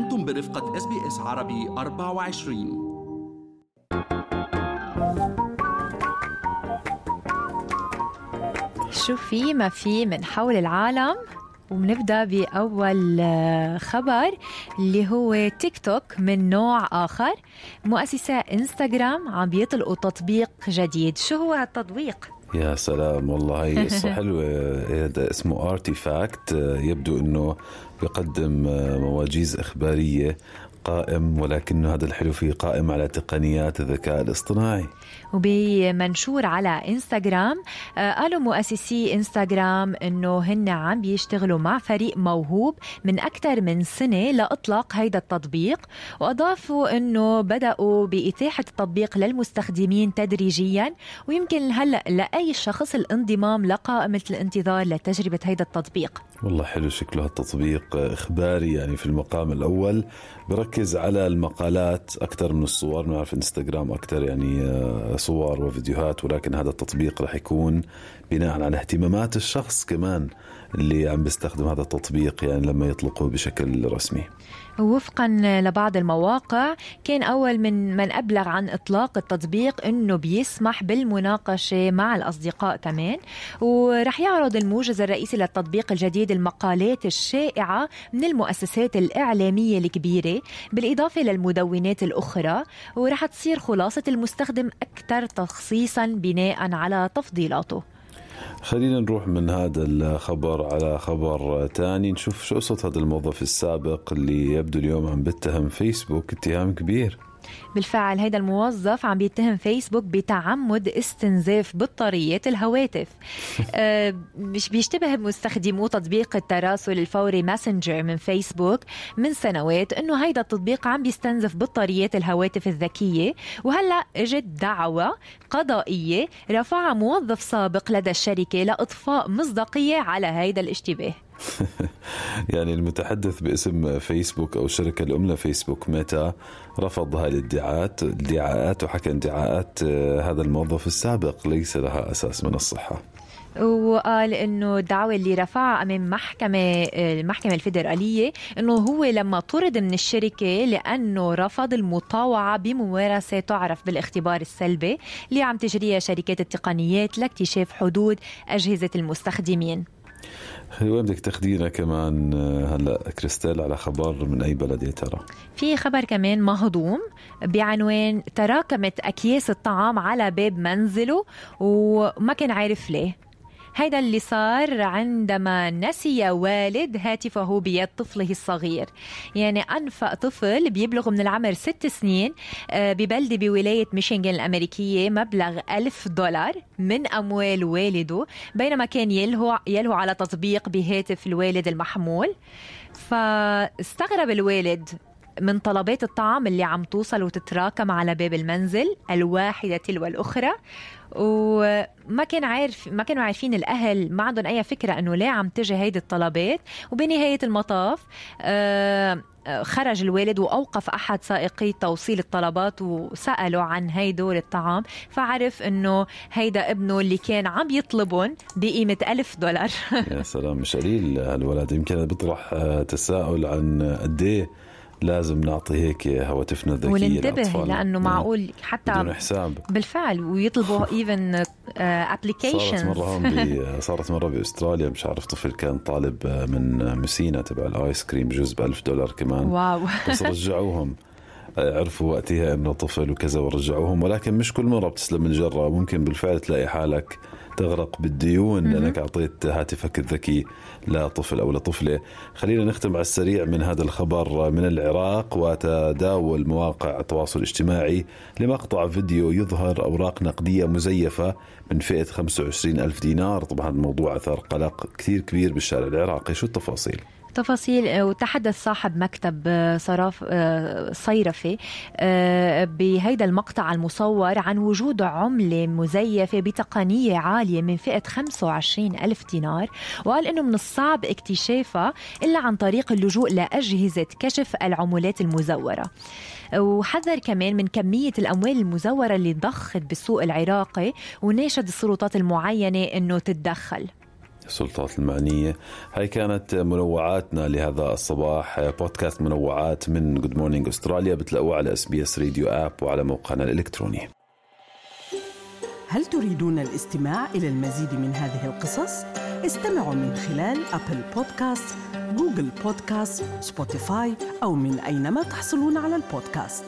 أنتم برفقة SBS عربي 24 شو في ما في من حول العالم وبنبدا بأول آه، خبر اللي هو تيك توك من نوع آخر. مؤسسة إنستغرام عم بيطلقوا تطبيق جديد. شو هو هالتطبيق يا سلام والله هي قصة حلوة. هذا اسمه Artifact يبدو إنه بيقدم مواجيز إخبارية قائم ولكنه هذا الحلو فيه قائم على تقنيات الذكاء الاصطناعي. وبمنشور على إنستغرام آه، قالوا مؤسسي إنستغرام إنه هن عم بيشتغلوا مع فريق موهوب من أكثر من سنة لإطلاق هيدا التطبيق وأضافوا إنه بدأوا بإتاحة التطبيق للمستخدمين تدريجيا ويمكن هلأ لأي شخص الانضمام لقائمه الانتظار لتجربة هيدا التطبيق. والله حلو شكله هالتطبيق إخباري يعني في المقام الأول. بركز على المقالات أكثر من الصور نعرف إنستغرام أكثر يعني آه، صور وفيديوهات ولكن هذا التطبيق رح يكون بناء على اهتمامات الشخص كمان اللي عم بيستخدم هذا التطبيق يعني لما يطلقه بشكل رسمي. وفقا لبعض المواقع كان أول من من أبلغ عن إطلاق التطبيق أنه بيسمح بالمناقشة مع الأصدقاء كمان. ورح يعرض الموجز الرئيسي للتطبيق الجديد المقالات الشائعة من المؤسسات الإعلامية الكبيرة بالإضافة للمدونات الأخرى. ورح تصير خلاصة المستخدم أكثر تخصيصا بناء على تفضيلاته. خلينا نروح من هذا الخبر على خبر تاني. نشوف شو قصة هذا الموظف السابق اللي يبدو اليوم عم بيتهم فيسبوك اتهام كبير. بالفعل هيدا الموظف عم بيتهم فيسبوك بتعمد استنزاف بطاريات الهواتف. آه، مش بيشتبه مستخدمو تطبيق التراسل الفوري ماسنجر من فيسبوك من سنوات إنه هيدا التطبيق عم بيستنزف بطاريات الهواتف الذكية. وهلأ إجت دعوى قضائية رفعها موظف سابق لدى الشركة لاضفاء مصداقية على هيدا الاشتباه. يعني المتحدث باسم فيسبوك أو الشركة الام لفيسبوك ميتا رفض هذه الادعاءات الادعاءات وحكى ادعاءات آه، هذا الموظف السابق ليس لها أساس من الصحة. وقال إنه الدعوة اللي رفعها أمام محكمة المحكمة الفيدرالية إنه هو لما طرد من الشركة لأنه رفض المطاوعة بممارسة تعرف بالاختبار السلبي اللي عم تجريها شركات التقنيات لاكتشاف حدود أجهزة المستخدمين. وين بدك تاخذينا كمان هلا كريستال على خبر من أي بلد يا ترى؟ في خبر كمان مهضوم بعنوان تراكمت أكياس الطعام على باب منزله وما كان عارف ليه هيدا اللي صار عندما نسي والد هاتفه بيد طفله الصغير. يعني أنفق طفل بيبلغ من العمر ست سنين آه، ببلدة بولاية ميشيغان الأمريكية مبلغ ألف دولار من أموال والده بينما كان يلهو, يلهو على تطبيق بهاتف الوالد المحمول. فاستغرب الوالد من طلبات الطعام اللي عم توصل وتتراكم على باب المنزل الواحدة تلو الأخرى وما كان عارف ما كانوا عارفين الأهل ما عندهم أي فكرة إنه ليه عم تجي هيدي الطلبات. وبنهاية المطاف آه خرج الوالد وأوقف أحد سائقي توصيل الطلبات وسألوا عن هيدول الطعام. فعرف إنه هيدا ابنه اللي كان عم يطلبهم بقيمة ألف دولار. يا سلام مش قليل هالولد. يمكن بيطرح آه، تساؤل عن قد إيه لازم نعطي هيك هواتفنا الذكيه وننتبه لأنه نعم. معقول حتى بدون حساب. بالفعل ويطلبوا even applications صارت مرة هون صارت مرة بأستراليا مش عارف طفل كان طالب آه، من Messina تبع الآيس كريم بجوز ب 1000 دولار كمان. wow. بس رجعوهم. عرفوا وقتها انه طفل وكذا ورجعوهم ولكن مش كل مرة بتسلم الجره ممكن بالفعل تلاقي حالك تغرق بالديون لأنك أعطيت هاتفك الذكي لطفل أو لطفله خلينا نختم على السريع من هذا الخبر من العراق وتداول مواقع التواصل الاجتماعي لمقطع فيديو يظهر أوراق نقدية مزيفة من فئة 25 ألف دينار. طبعا الموضوع أثار قلق كثير كبير بالشارع العراقي. شو التفاصيل؟ تفاصيل آه، وتحدث صاحب مكتب آه، صراف آه، صيرفة بهيدا المقطع المصور عن وجود عملة مزيفة بتقنية عالية من فئة 25 ألف دينار وقال أنه من الصعب اكتشافها إلا عن طريق اللجوء لأجهزة كشف العملات المزورة. وحذر كمان من كمية الأموال المزورة اللي ضخت بالسوق العراقي وناشد السلطات المعينة أنه تتدخل. السلطات المعنية. هاي كانت منوعاتنا لهذا الصباح. بودكاست منوعات من Good Morning Australia بتلاقوه على SBS Radio app وعلى موقعنا الإلكتروني. هل تريدون الاستماع إلى المزيد من هذه القصص؟ استمعوا من خلال Apple Podcast، Google Podcast، Spotify أو من أينما تحصلون على البودكاست.